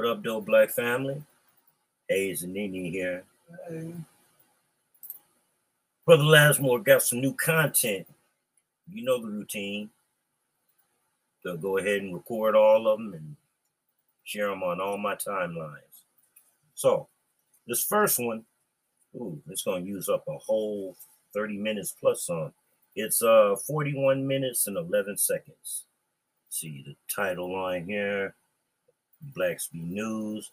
What up, Doe Black family? Hayes and Nene here. Hey, Brother Lazmor got some new content. You know the routine. So go ahead and record all of them and share them on all my timelines. So this first one, ooh, it's gonna use up a whole 30 minutes plus on. It's uh 41 minutes and 11 seconds. See the title line here, Blacksby News.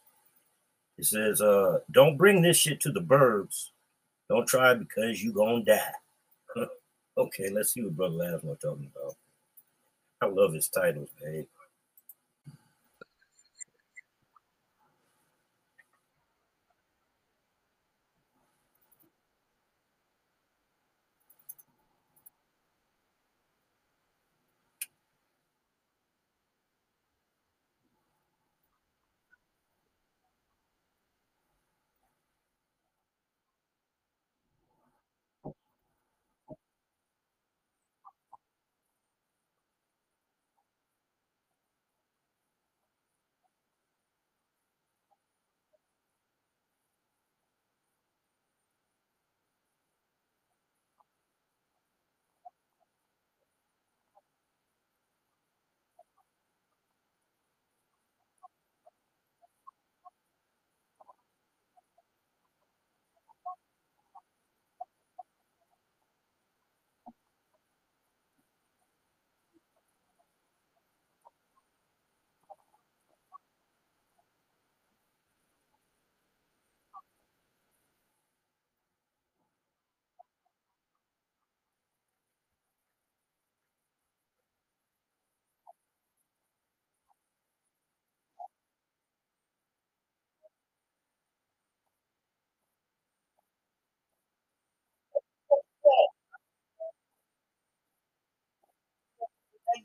It says, uh, don't bring this shit to the burbs. Don't try because you gonna die. okay, let's see what Brother Lazmor talking about. I love his titles,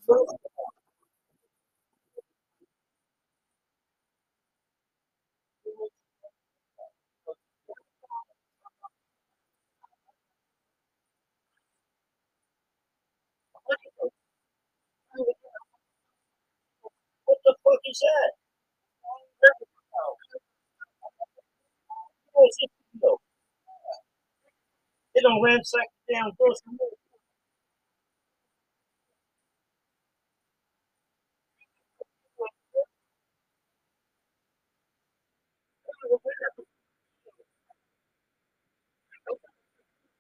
What the fuck is that? They don't ransack the damn grocery store.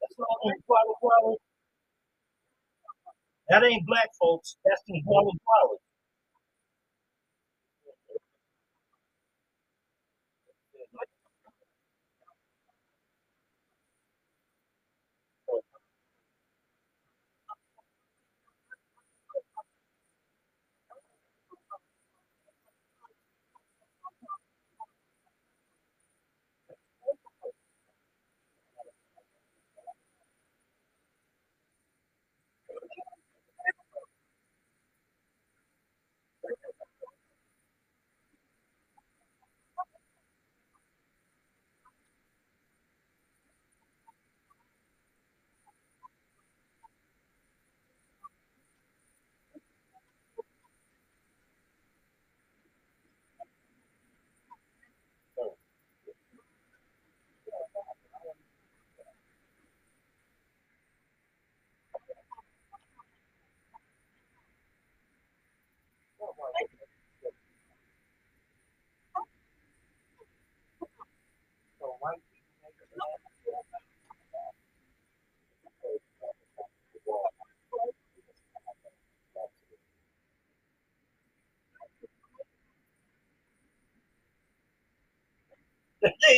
That's not them Guala Guala. That ain't black folks. That's them Guala Guala.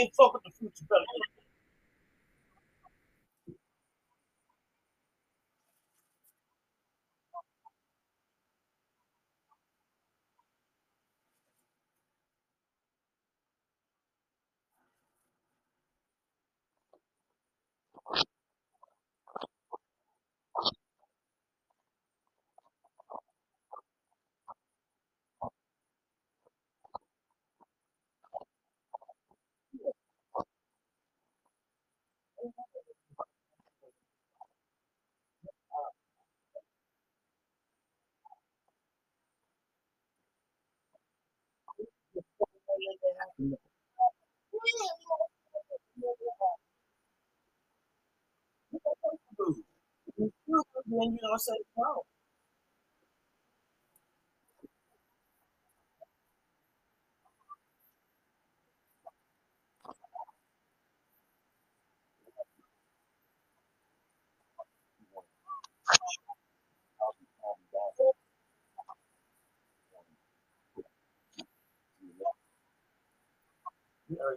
They ain't fucking the future of Then you gonna say no. You already know you gonna do your I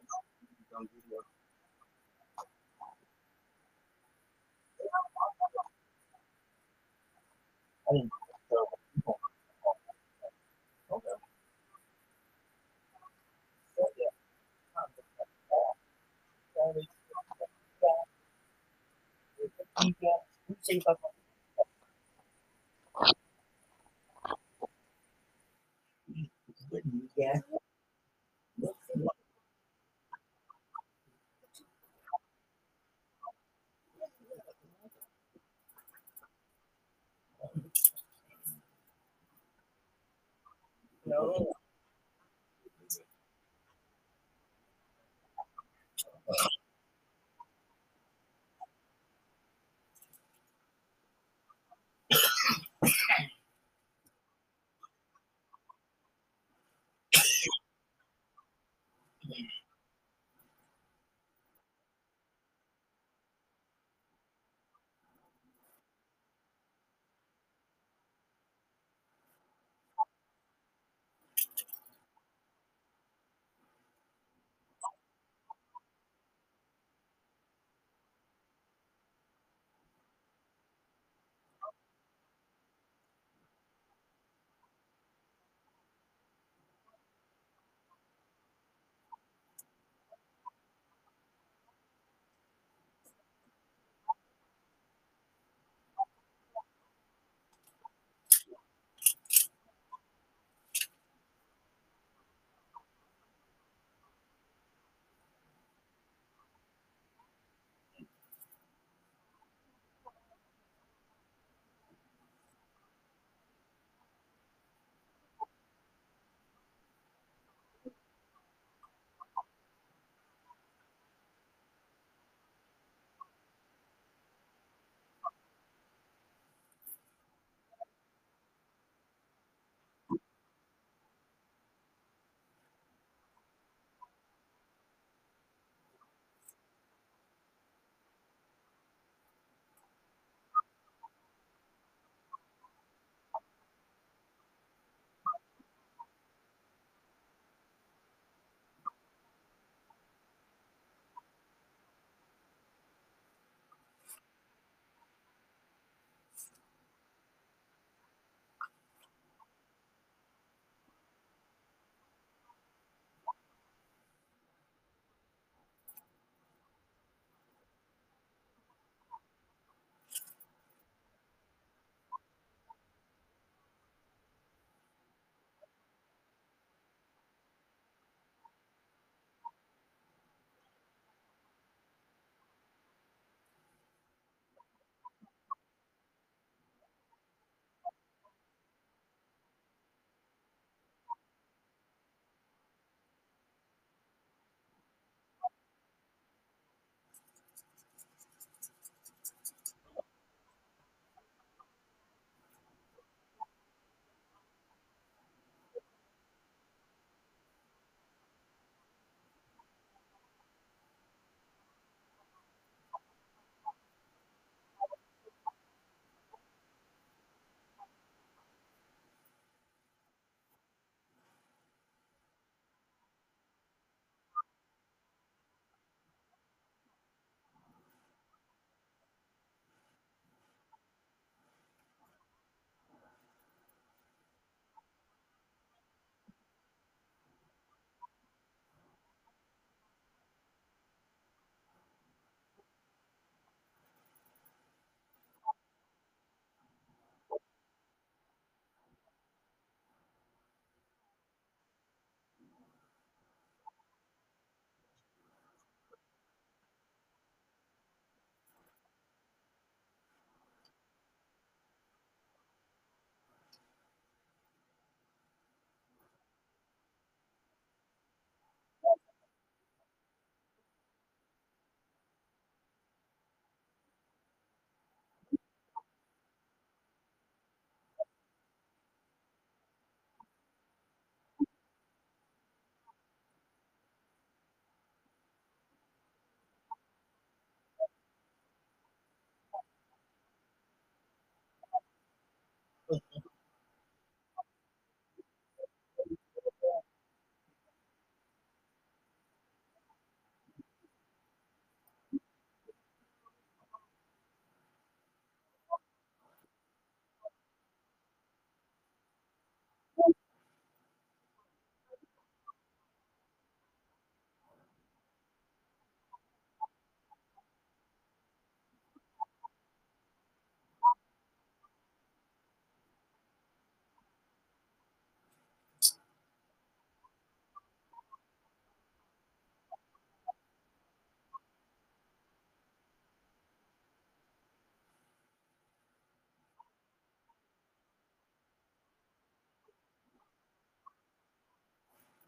didn't so okay. So yeah. Sorry. Yeah. You say about yeah.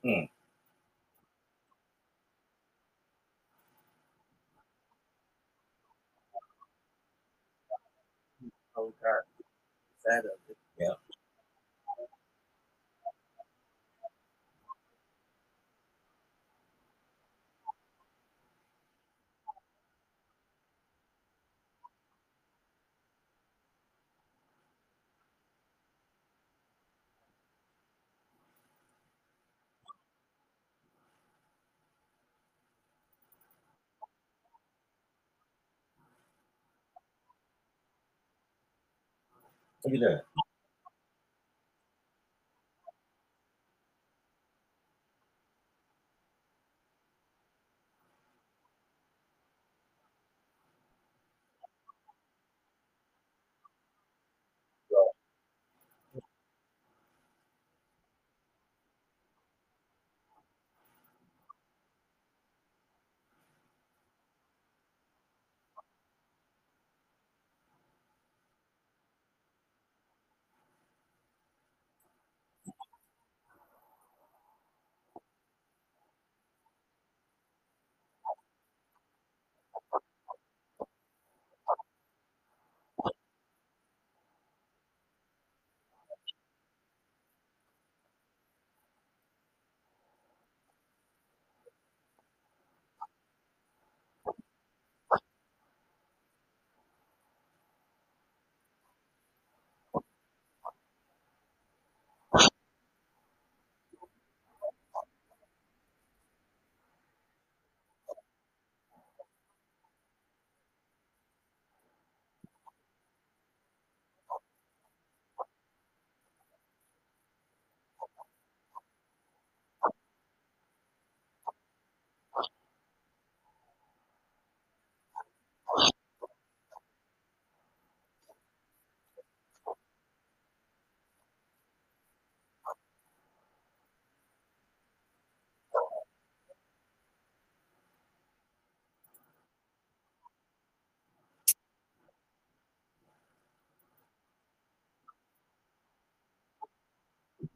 Mm. Oh, God. That of it. Yeah. Look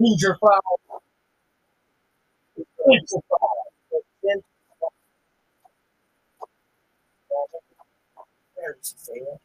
Ginger fire. Ginger fire. There's the Yeah.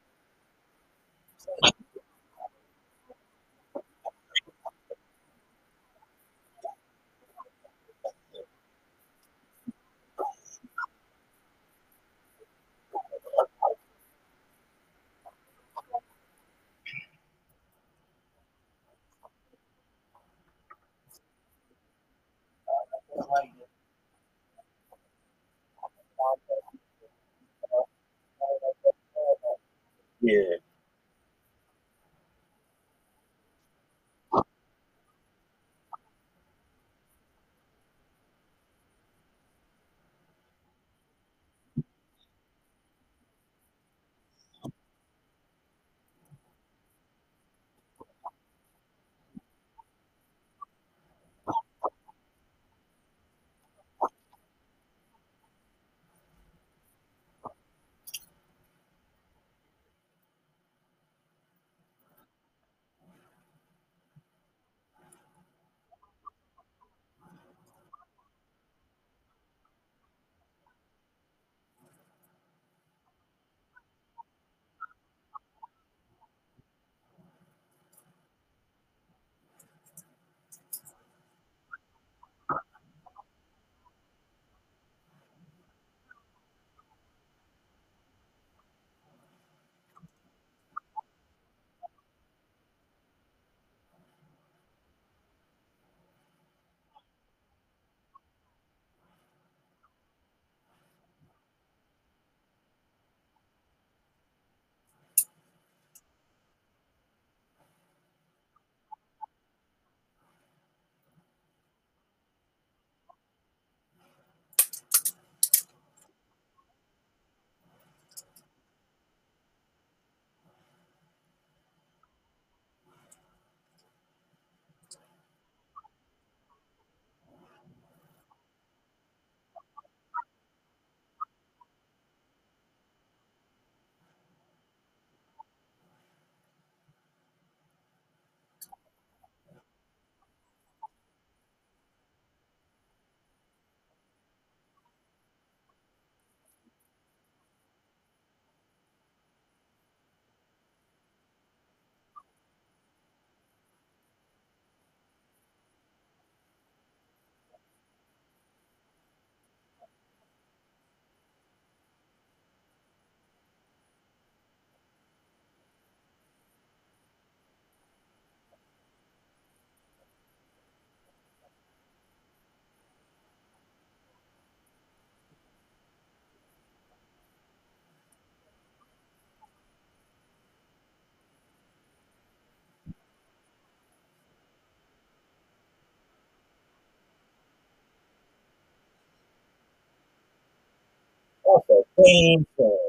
Show.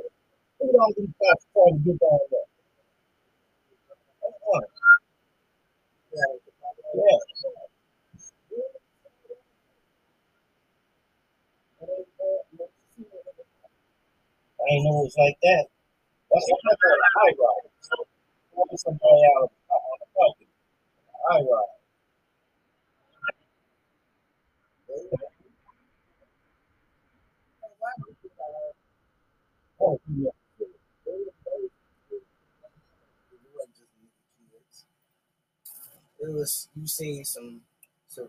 Look at all these guys trying to get down there. On. Yeah. I ain't know it was like that. That's what I call a high ride. Walking somebody out on the fucking high ride. It was you seen some some.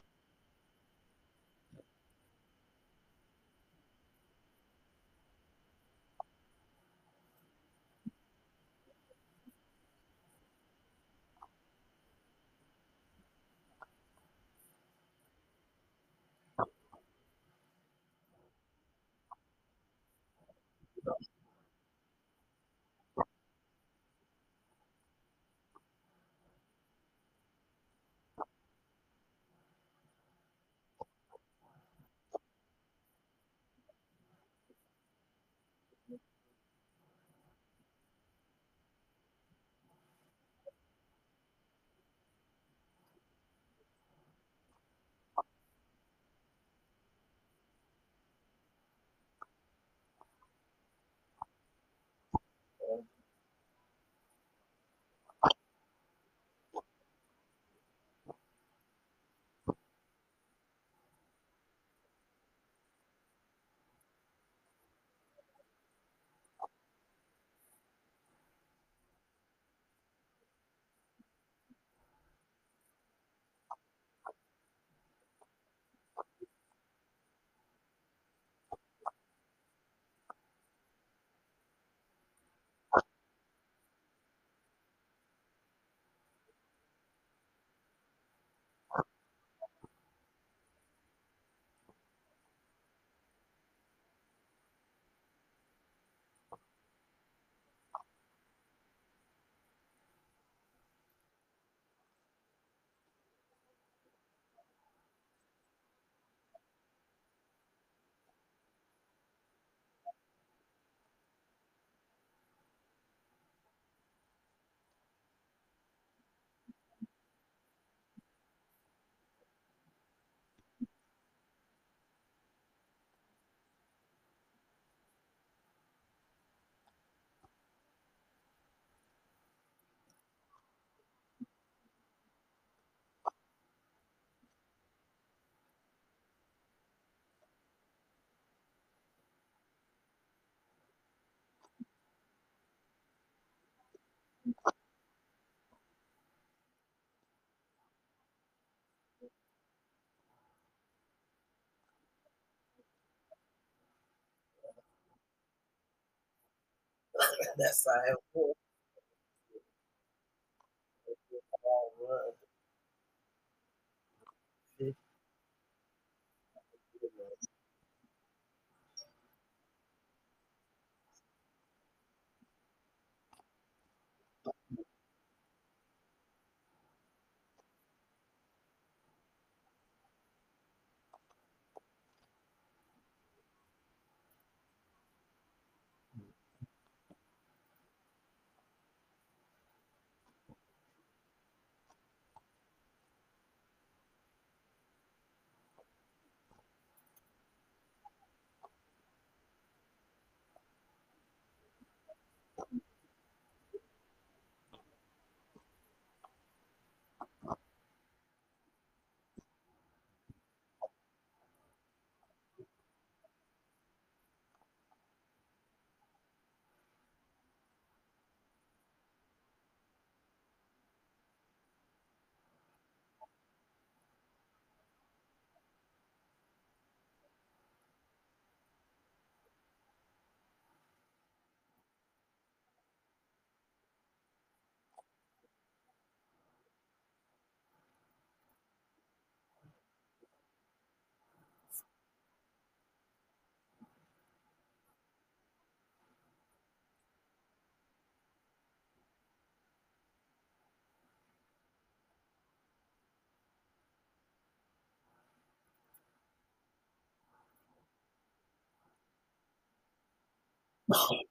That's five Oh.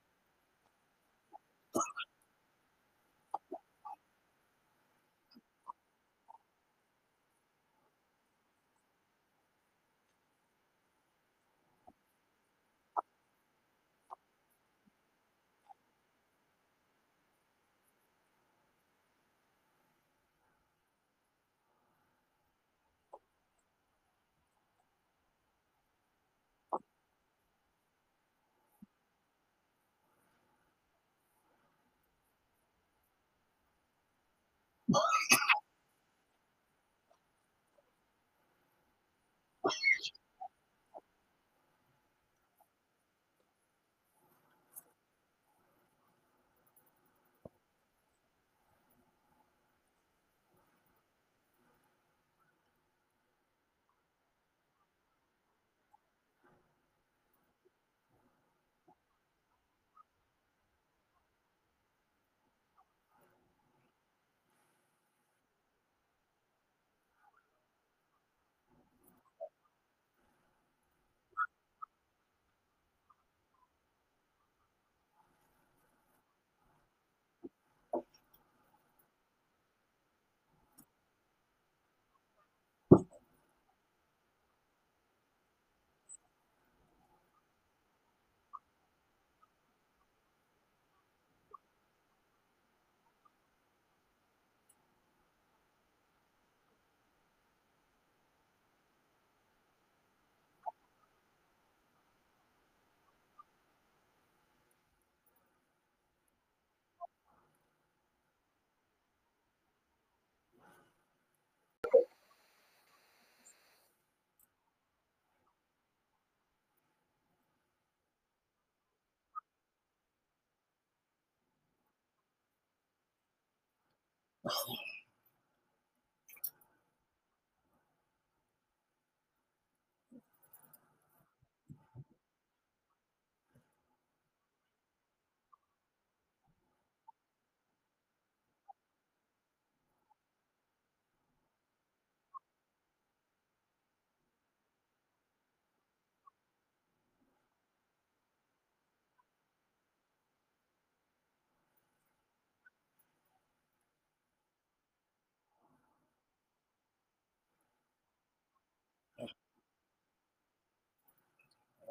four.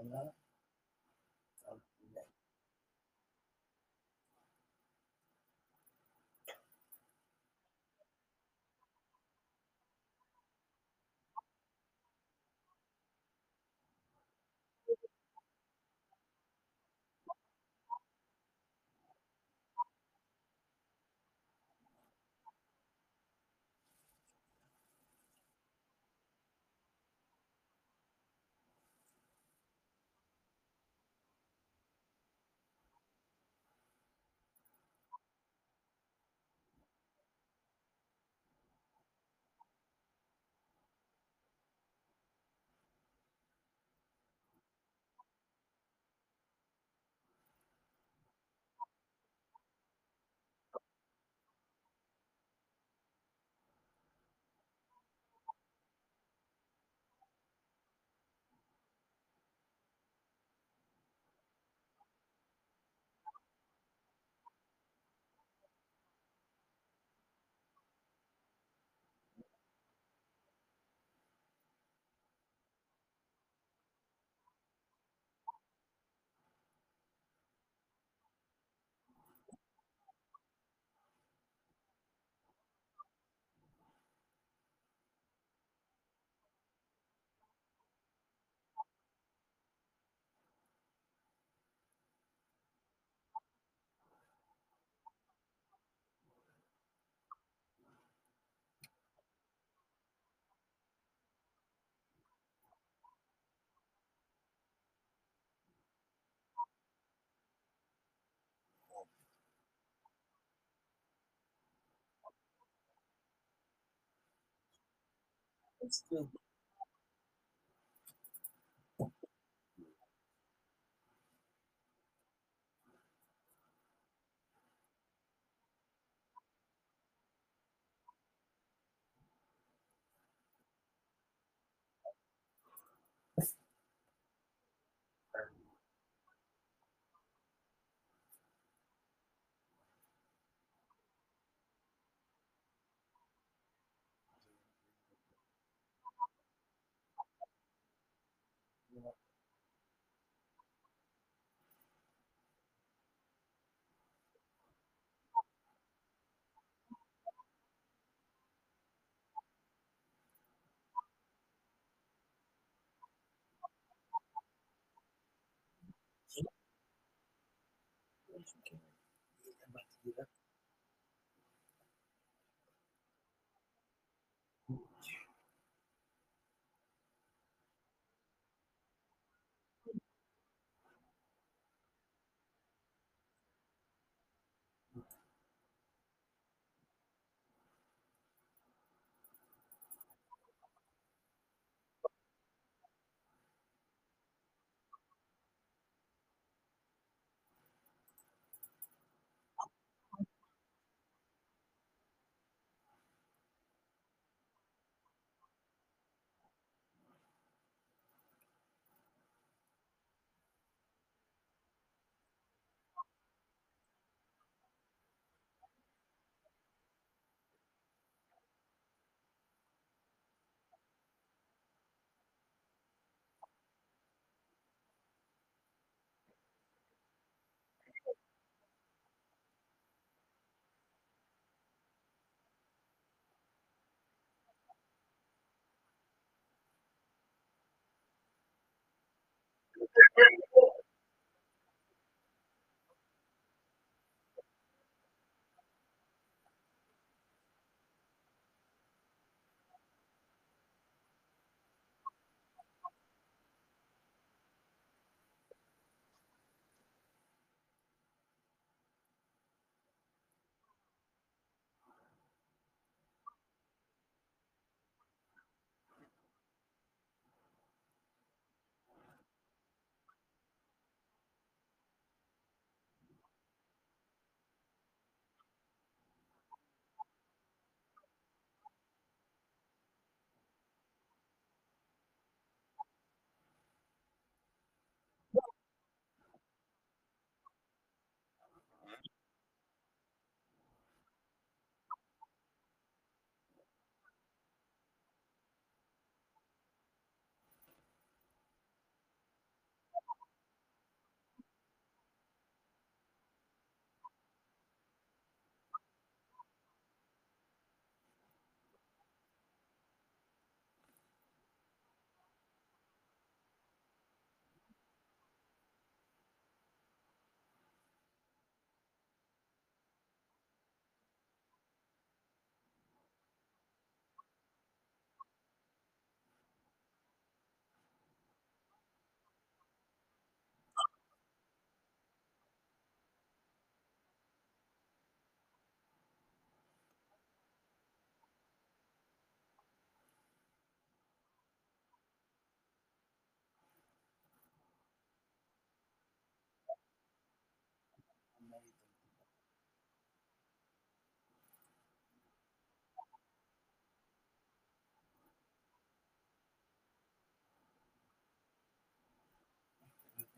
All It's still I'm about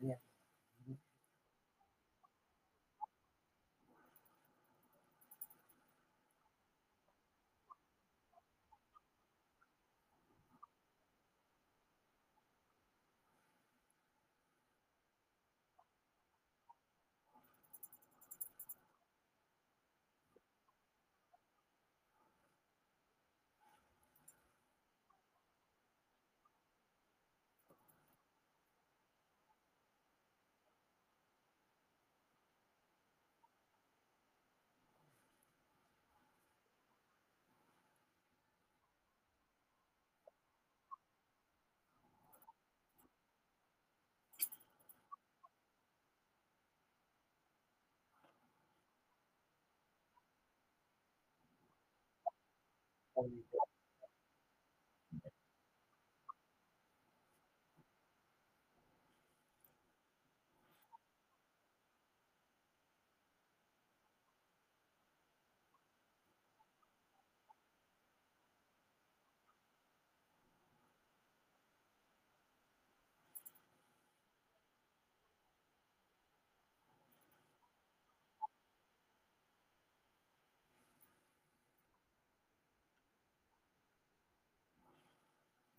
Yeah. Only the-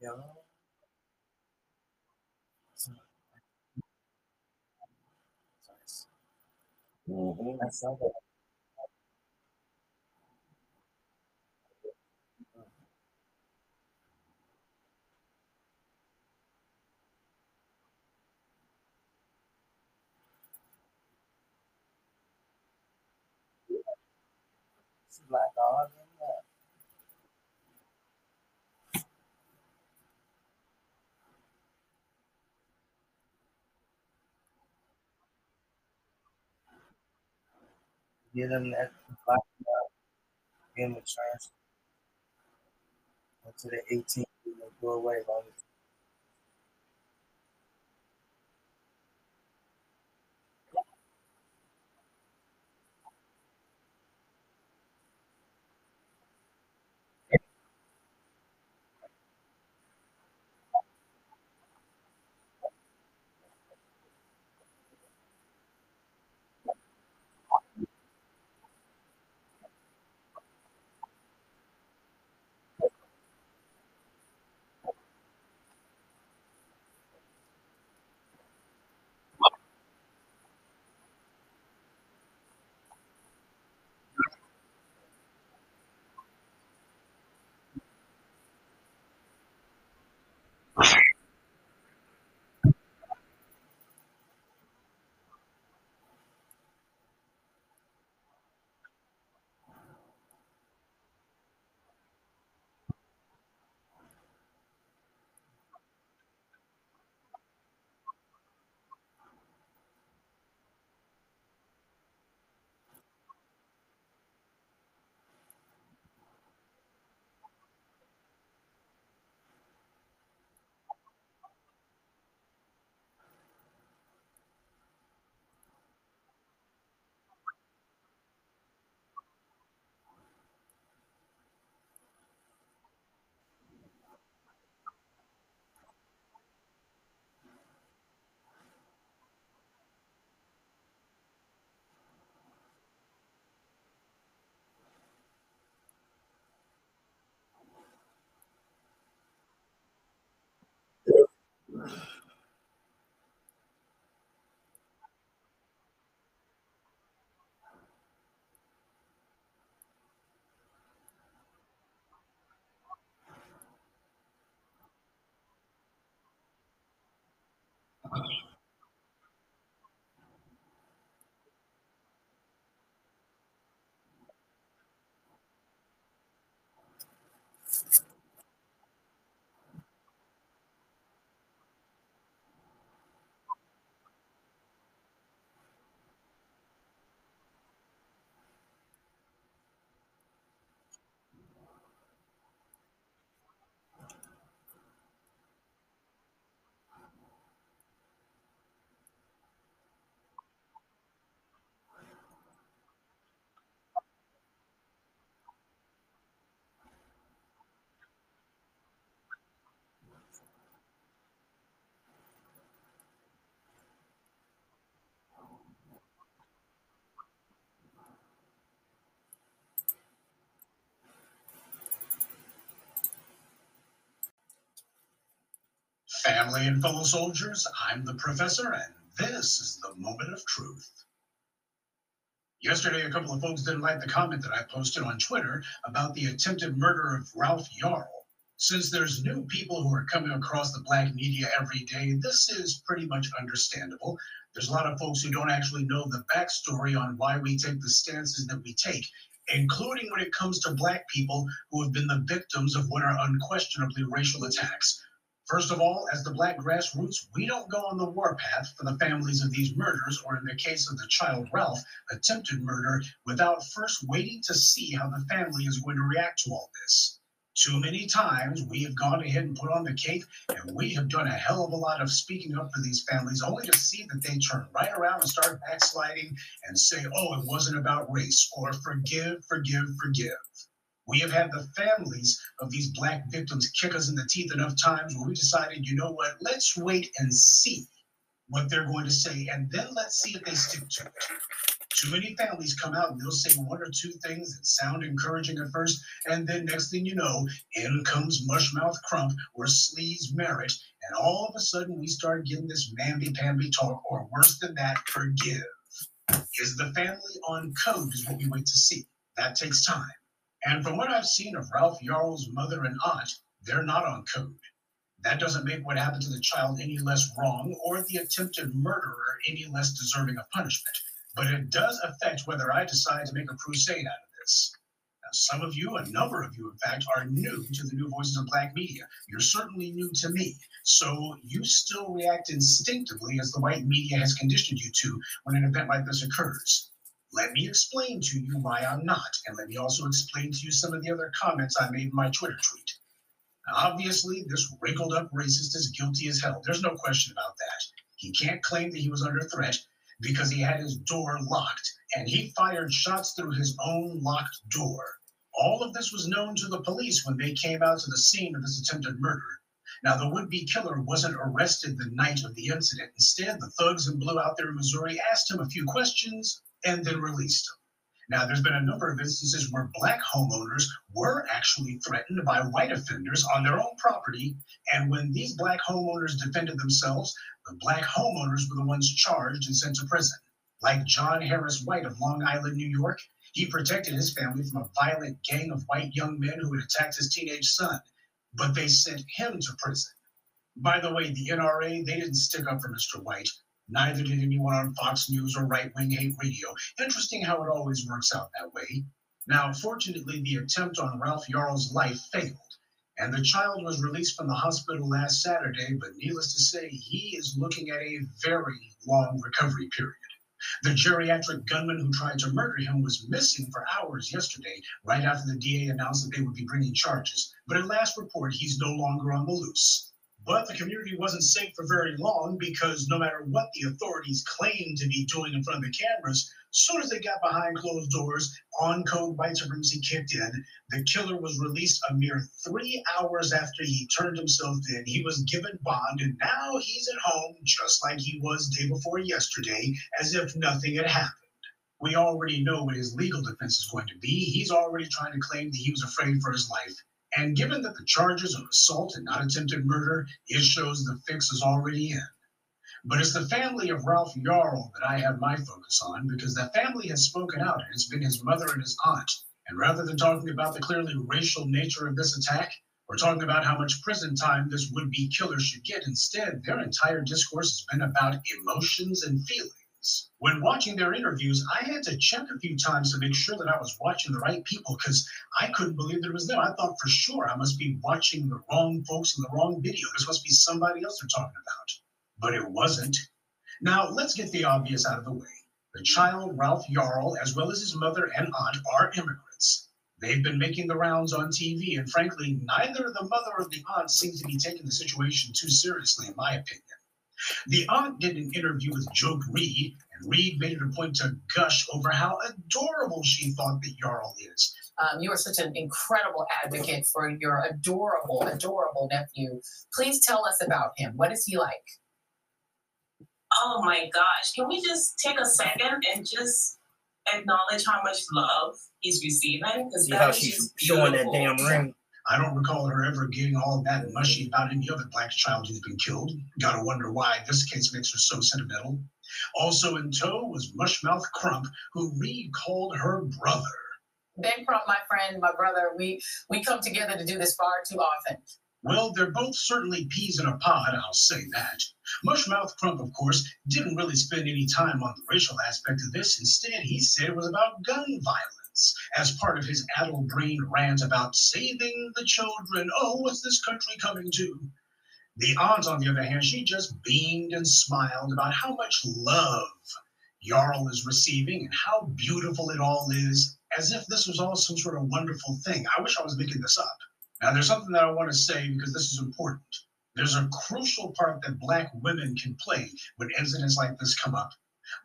Nice. Mhm. I saw that. It's like Get them that black uh, give them a chance until the 18th and they go away long as Family and fellow soldiers, I'm the professor, and this is the moment of truth. Yesterday, a couple of folks didn't like the comment that I posted on Twitter about the attempted murder of Ralph Yarl. Since there's new people who are coming across the black media every day, this is pretty much understandable. There's a lot of folks who don't actually know the backstory on why we take the stances that we take, including when it comes to black people who have been the victims of what are unquestionably racial attacks. First of all, as the black grassroots, we don't go on the warpath for the families of these murders, or in the case of the child Ralph, attempted murder, without first waiting to see how the family is going to react to all this. Too many times we have gone ahead and put on the cape, and we have done a hell of a lot of speaking up for these families, only to see that they turn right around and start backsliding and say, oh, it wasn't about race, or forgive, forgive, forgive. We have had the families of these black victims kick us in the teeth enough times where we decided, you know what, let's wait and see what they're going to say, and then let's see if they stick to it. Too many families come out and they'll say one or two things that sound encouraging at first, and then next thing you know, in comes Mushmouth Crump or Sleaze Merritt, and all of a sudden we start getting this mamby-pamby talk, or worse than that, forgive. Is the family on code is what we wait to see. That takes time. And from what I've seen of Ralph Yarl's mother and aunt, they're not on code. That doesn't make what happened to the child any less wrong or the attempted murderer any less deserving of punishment. But it does affect whether I decide to make a crusade out of this. Now, some of you, a number of you, in fact, are new to the New Voices of Black Media. You're certainly new to me. So you still react instinctively as the white media has conditioned you to when an event like this occurs. Let me explain to you why I'm not, and let me also explain to you some of the other comments I made in my Twitter tweet. Obviously, this wrinkled up racist is guilty as hell. There's no question about that. He can't claim that he was under threat because he had his door locked and he fired shots through his own locked door. All of this was known to the police when they came out to the scene of this attempted murder. Now, the would be killer wasn't arrested the night of the incident. Instead, the thugs in blue out there in Missouri asked him a few questions and then released them. Now, there's been a number of instances where black homeowners were actually threatened by white offenders on their own property. And when these black homeowners defended themselves, the black homeowners were the ones charged and sent to prison. Like John Harris White of Long Island, New York, he protected his family from a violent gang of white young men who had attacked his teenage son, but they sent him to prison. By the way, the NRA, they didn't stick up for Mr. White. Neither did anyone on Fox News or Right Wing Hate Radio. Interesting how it always works out that way. Now, fortunately, the attempt on Ralph Yarl's life failed, and the child was released from the hospital last Saturday, but needless to say, he is looking at a very long recovery period. The geriatric gunman who tried to murder him was missing for hours yesterday, right after the DA announced that they would be bringing charges. But at last report, he's no longer on the loose. But the community wasn't safe for very long because no matter what the authorities claimed to be doing in front of the cameras, soon as they got behind closed doors, on code white supremacy kicked in. The killer was released a mere three hours after he turned himself in. He was given bond, and now he's at home just like he was day before yesterday, as if nothing had happened. We already know what his legal defense is going to be. He's already trying to claim that he was afraid for his life. And given that the charges are assault and not attempted murder, it shows the fix is already in. But it's the family of Ralph Yarl that I have my focus on because that family has spoken out and it's been his mother and his aunt. And rather than talking about the clearly racial nature of this attack, or talking about how much prison time this would be killer should get, instead, their entire discourse has been about emotions and feelings. When watching their interviews, I had to check a few times to make sure that I was watching the right people because I couldn't believe that it was them. I thought for sure I must be watching the wrong folks in the wrong video. This must be somebody else they're talking about. But it wasn't. Now, let's get the obvious out of the way. The child, Ralph Yarl, as well as his mother and aunt, are immigrants. They've been making the rounds on TV, and frankly, neither the mother or the aunt seems to be taking the situation too seriously, in my opinion. The aunt did an interview with Joke Reid, and Reid made it a point to gush over how adorable she thought that Yarl is. Um, you are such an incredible advocate for your adorable, adorable nephew. Please tell us about him. What is he like? Oh my gosh. Can we just take a second and just acknowledge how much love he's receiving? Because See how she's showing that damn ring? I don't recall her ever getting all that mushy about any other black child who's been killed. Gotta wonder why this case makes her so sentimental. Also in tow was Mushmouth Crump, who Reid called her brother. Ben Crump, my friend, my brother, we we come together to do this far too often. Well, they're both certainly peas in a pod, I'll say that. Mushmouth Crump, of course, didn't really spend any time on the racial aspect of this. Instead, he said it was about gun violence as part of his addle brained rant about saving the children. Oh, what's this country coming to? The aunt, on the other hand, she just beamed and smiled about how much love Jarl is receiving and how beautiful it all is, as if this was all some sort of wonderful thing. I wish I was making this up. Now, there's something that I want to say because this is important. There's a crucial part that Black women can play when incidents like this come up.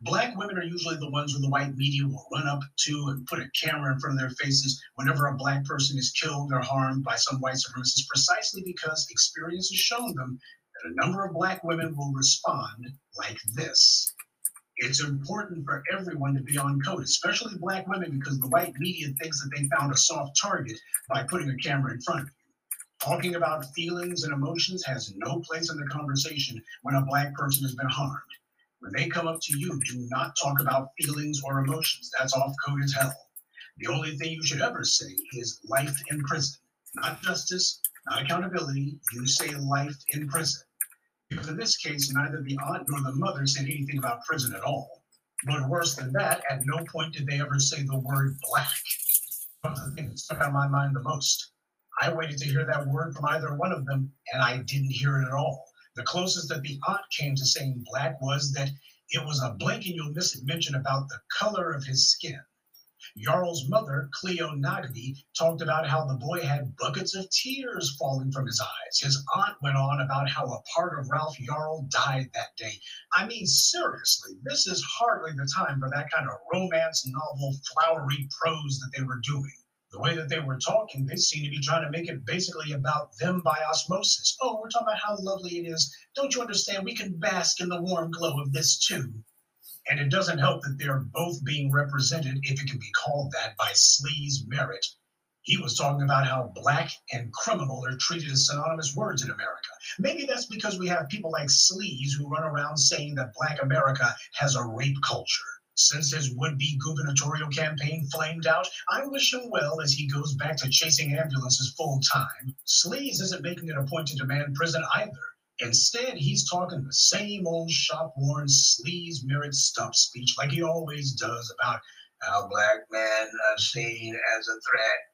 Black women are usually the ones who the white media will run up to and put a camera in front of their faces whenever a black person is killed or harmed by some white supremacist, precisely because experience has shown them that a number of black women will respond like this. It's important for everyone to be on code, especially black women, because the white media thinks that they found a soft target by putting a camera in front of you. Talking about feelings and emotions has no place in the conversation when a black person has been harmed. When they come up to you, do not talk about feelings or emotions. That's off code as hell. The only thing you should ever say is life in prison, not justice, not accountability. You say life in prison. Because in this case, neither the aunt nor the mother said anything about prison at all. But worse than that, at no point did they ever say the word black. One of the things that stuck of my mind the most. I waited to hear that word from either one of them, and I didn't hear it at all. The closest that the aunt came to saying black was that it was a blink and you'll miss it mention about the color of his skin. Jarl's mother, Cleo Nagbe, talked about how the boy had buckets of tears falling from his eyes. His aunt went on about how a part of Ralph Jarl died that day. I mean, seriously, this is hardly the time for that kind of romance novel, flowery prose that they were doing. The way that they were talking, they seemed to be trying to make it basically about them by osmosis. Oh, we're talking about how lovely it is. Don't you understand? We can bask in the warm glow of this too. And it doesn't help that they're both being represented, if it can be called that, by Sleaze Merritt. He was talking about how black and criminal are treated as synonymous words in America. Maybe that's because we have people like Sleaze who run around saying that black America has a rape culture. Since his would be gubernatorial campaign flamed out, I wish him well as he goes back to chasing ambulances full time. Sleaze isn't making it a point to demand prison either. Instead, he's talking the same old shop worn Sleaze Merritt stump speech like he always does about how black men are seen as a threat.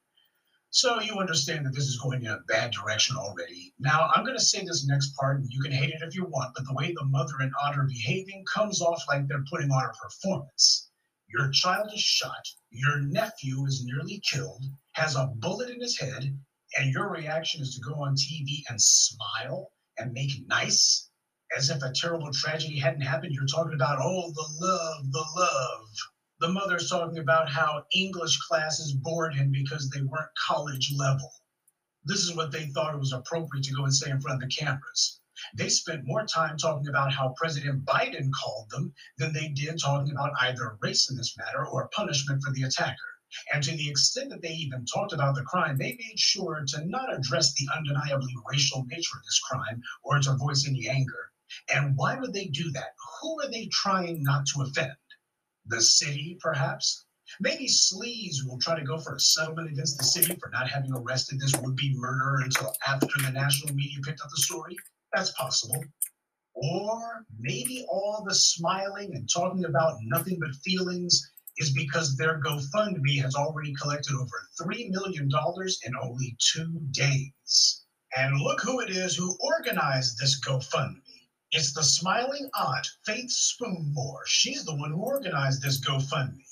So you understand that this is going in a bad direction already. Now, I'm going to say this next part, and you can hate it if you want, but the way the mother and aunt are behaving comes off like they're putting on a performance. Your child is shot, your nephew is nearly killed, has a bullet in his head, and your reaction is to go on TV and smile and make nice as if a terrible tragedy hadn't happened. You're talking about, oh, the love, the love. The mother's talking about how English classes bored him because they weren't college level. This is what they thought it was appropriate to go and say in front of the cameras. They spent more time talking about how President Biden called them than they did talking about either race in this matter or punishment for the attacker. And to the extent that they even talked about the crime, they made sure to not address the undeniably racial nature of this crime or to voice any anger. And why would they do that? Who are they trying not to offend? The city, perhaps? Maybe Sleaze will try to go for a settlement against the city for not having arrested this would be murderer until after the national media picked up the story. That's possible. Or maybe all the smiling and talking about nothing but feelings is because their GoFundMe has already collected over $3 million in only two days. And look who it is who organized this GoFundMe. It's the smiling aunt, Faith Spoonmore. She's the one who organized this GoFundMe.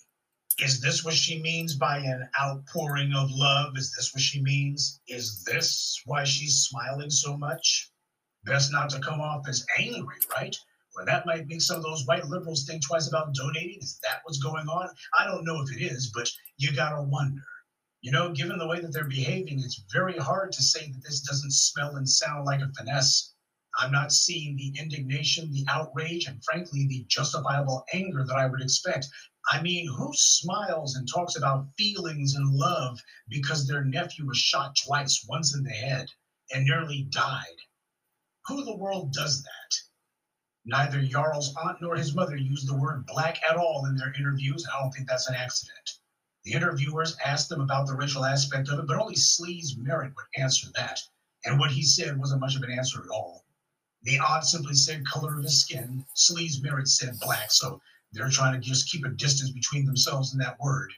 Is this what she means by an outpouring of love? Is this what she means? Is this why she's smiling so much? Best not to come off as angry, right? Well, that might make some of those white liberals think twice about donating. Is that what's going on? I don't know if it is, but you gotta wonder. You know, given the way that they're behaving, it's very hard to say that this doesn't smell and sound like a finesse. I'm not seeing the indignation, the outrage, and frankly, the justifiable anger that I would expect. I mean, who smiles and talks about feelings and love because their nephew was shot twice, once in the head, and nearly died? Who in the world does that? Neither Jarl's aunt nor his mother used the word black at all in their interviews. I don't think that's an accident. The interviewers asked them about the racial aspect of it, but only Sleaze Merritt would answer that. And what he said wasn't much of an answer at all. The aunt simply said color of his skin. Sleaze Merritt said black, so they're trying to just keep a distance between themselves and that word.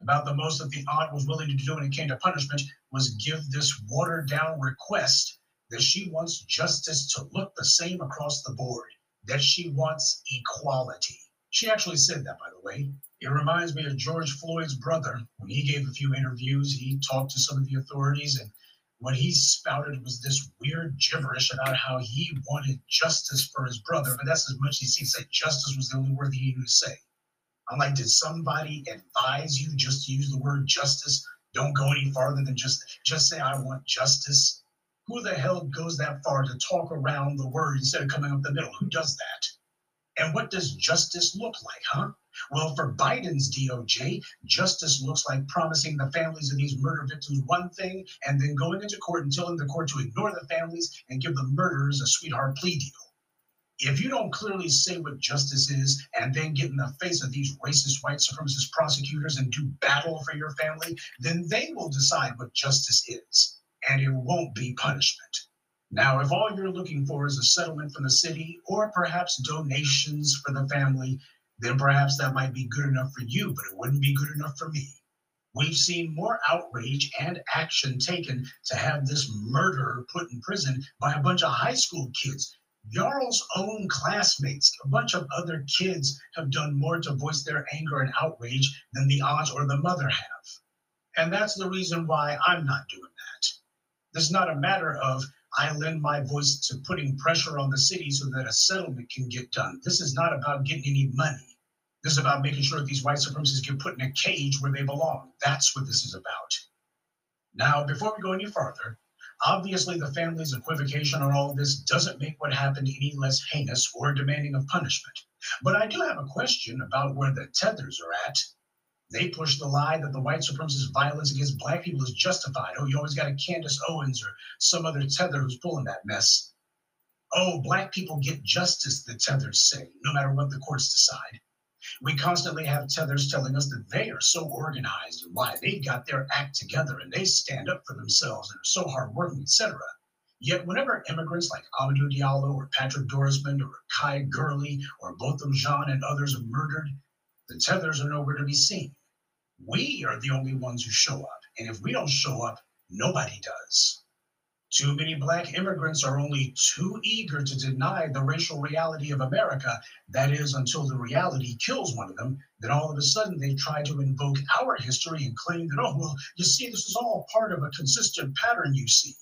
About the most that the aunt was willing to do when it came to punishment was give this watered down request that she wants justice to look the same across the board, that she wants equality. She actually said that, by the way. It reminds me of George Floyd's brother. When he gave a few interviews, he talked to some of the authorities, and what he spouted was this weird gibberish about how he wanted justice for his brother, but that's as much as he said justice was the only word he knew to say. I'm like, did somebody advise you just to use the word justice? Don't go any farther than just just say I want justice. Who the hell goes that far to talk around the word instead of coming up the middle? Who does that? And what does justice look like, huh? Well, for Biden's DOJ, justice looks like promising the families of these murder victims one thing and then going into court and telling the court to ignore the families and give the murderers a sweetheart plea deal. If you don't clearly say what justice is and then get in the face of these racist white supremacist prosecutors and do battle for your family, then they will decide what justice is and it won't be punishment. Now, if all you're looking for is a settlement from the city or perhaps donations for the family, then perhaps that might be good enough for you, but it wouldn't be good enough for me. We've seen more outrage and action taken to have this murderer put in prison by a bunch of high school kids. Jarl's own classmates, a bunch of other kids have done more to voice their anger and outrage than the aunt or the mother have. And that's the reason why I'm not doing that. This is not a matter of I lend my voice to putting pressure on the city so that a settlement can get done. This is not about getting any money. This is about making sure that these white supremacists get put in a cage where they belong. That's what this is about. Now, before we go any further, obviously the family's equivocation on all this doesn't make what happened any less heinous or demanding of punishment. But I do have a question about where the tethers are at. They push the lie that the white supremacist violence against black people is justified. Oh, you always got a Candace Owens or some other tether who's pulling that mess. Oh, black people get justice, the tethers say, no matter what the courts decide. We constantly have tethers telling us that they are so organized and why they've got their act together and they stand up for themselves and are so hardworking, etc. Yet whenever immigrants like Amadou Diallo or Patrick Dorismond or Kai Gurley or Botham Jean and others are murdered, the tethers are nowhere to be seen. We are the only ones who show up. And if we don't show up, nobody does. Too many black immigrants are only too eager to deny the racial reality of America. That is, until the reality kills one of them, then all of a sudden they try to invoke our history and claim that, oh, well, you see, this is all part of a consistent pattern you see.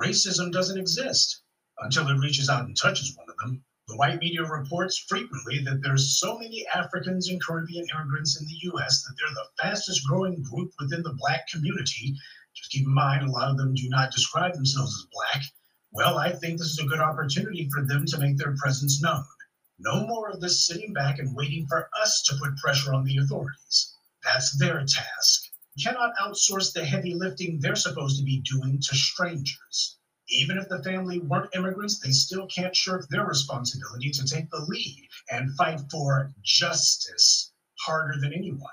Racism doesn't exist until it reaches out and touches one of them. The white media reports frequently that there's so many Africans and Caribbean immigrants in the US that they're the fastest growing group within the black community. Just keep in mind, a lot of them do not describe themselves as black. Well, I think this is a good opportunity for them to make their presence known. No more of this sitting back and waiting for us to put pressure on the authorities. That's their task. Cannot outsource the heavy lifting they're supposed to be doing to strangers. Even if the family weren't immigrants, they still can't shirk their responsibility to take the lead and fight for justice harder than anyone.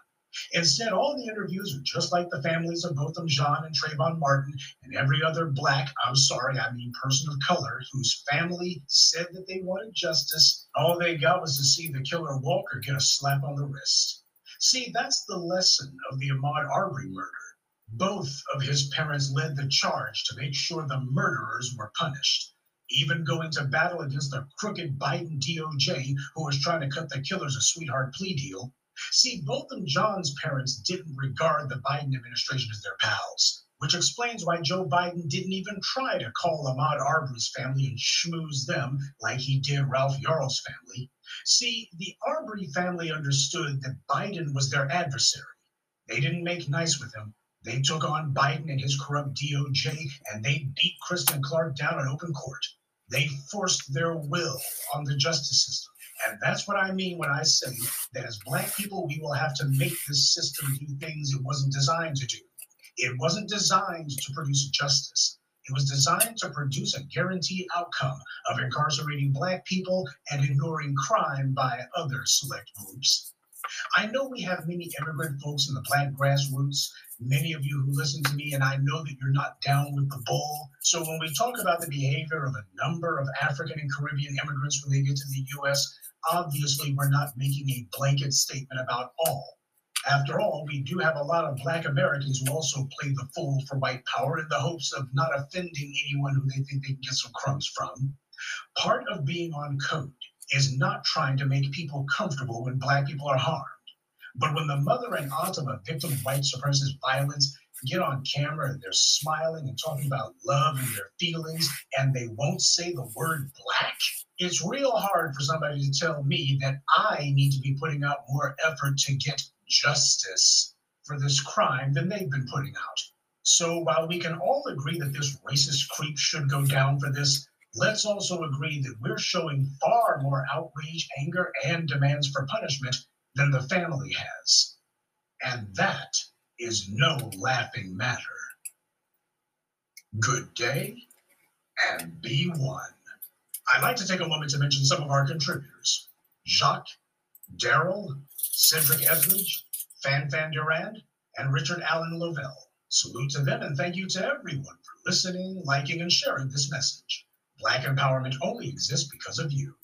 Instead, all the interviews are just like the families of Botham Jean and Trayvon Martin and every other black, I'm sorry, I mean person of color, whose family said that they wanted justice. All they got was to see the killer Walker get a slap on the wrist. See, that's the lesson of the Ahmaud Arbery murder. Both of his parents led the charge to make sure the murderers were punished, even going to battle against the crooked Biden DOJ who was trying to cut the killers a sweetheart plea deal. See, both of John's parents didn't regard the Biden administration as their pals, which explains why Joe Biden didn't even try to call Ahmaud Arbery's family and schmooze them like he did Ralph Yarl's family. See, the Arbery family understood that Biden was their adversary. They didn't make nice with him. They took on Biden and his corrupt DOJ, and they beat Kristen Clarke down in open court. They forced their will on the justice system. And that's what I mean when I say that as Black people, we will have to make this system do things it wasn't designed to do. It wasn't designed to produce justice. It was designed to produce a guaranteed outcome of incarcerating Black people and ignoring crime by other select groups. I know we have many immigrant folks in the Black grassroots, many of you who listen to me, and I know that you're not down with the bull. So when we talk about the behavior of a number of African and Caribbean immigrants when they get to the US, obviously we're not making a blanket statement about all. After all, we do have a lot of Black Americans who also play the fool for white power in the hopes of not offending anyone who they think they can get some crumbs from. Part of being on code is not trying to make people comfortable when Black people are harmed. But when the mother and aunt of a victim of white supremacist violence get on camera and they're smiling and talking about love and their feelings, and they won't say the word black, it's real hard for somebody to tell me that I need to be putting out more effort to get justice for this crime than they've been putting out. So while we can all agree that this racist creep should go down for this, let's also agree that we're showing far more outrage, anger, and demands for punishment than the family has. And that is no laughing matter. Good day and be one. I'd like to take a moment to mention some of our contributors Jacques, Daryl, Cedric Etheridge, Fan Fan Durand, and Richard Allen Lovell. Salute to them and thank you to everyone for listening, liking, and sharing this message. Black empowerment only exists because of you.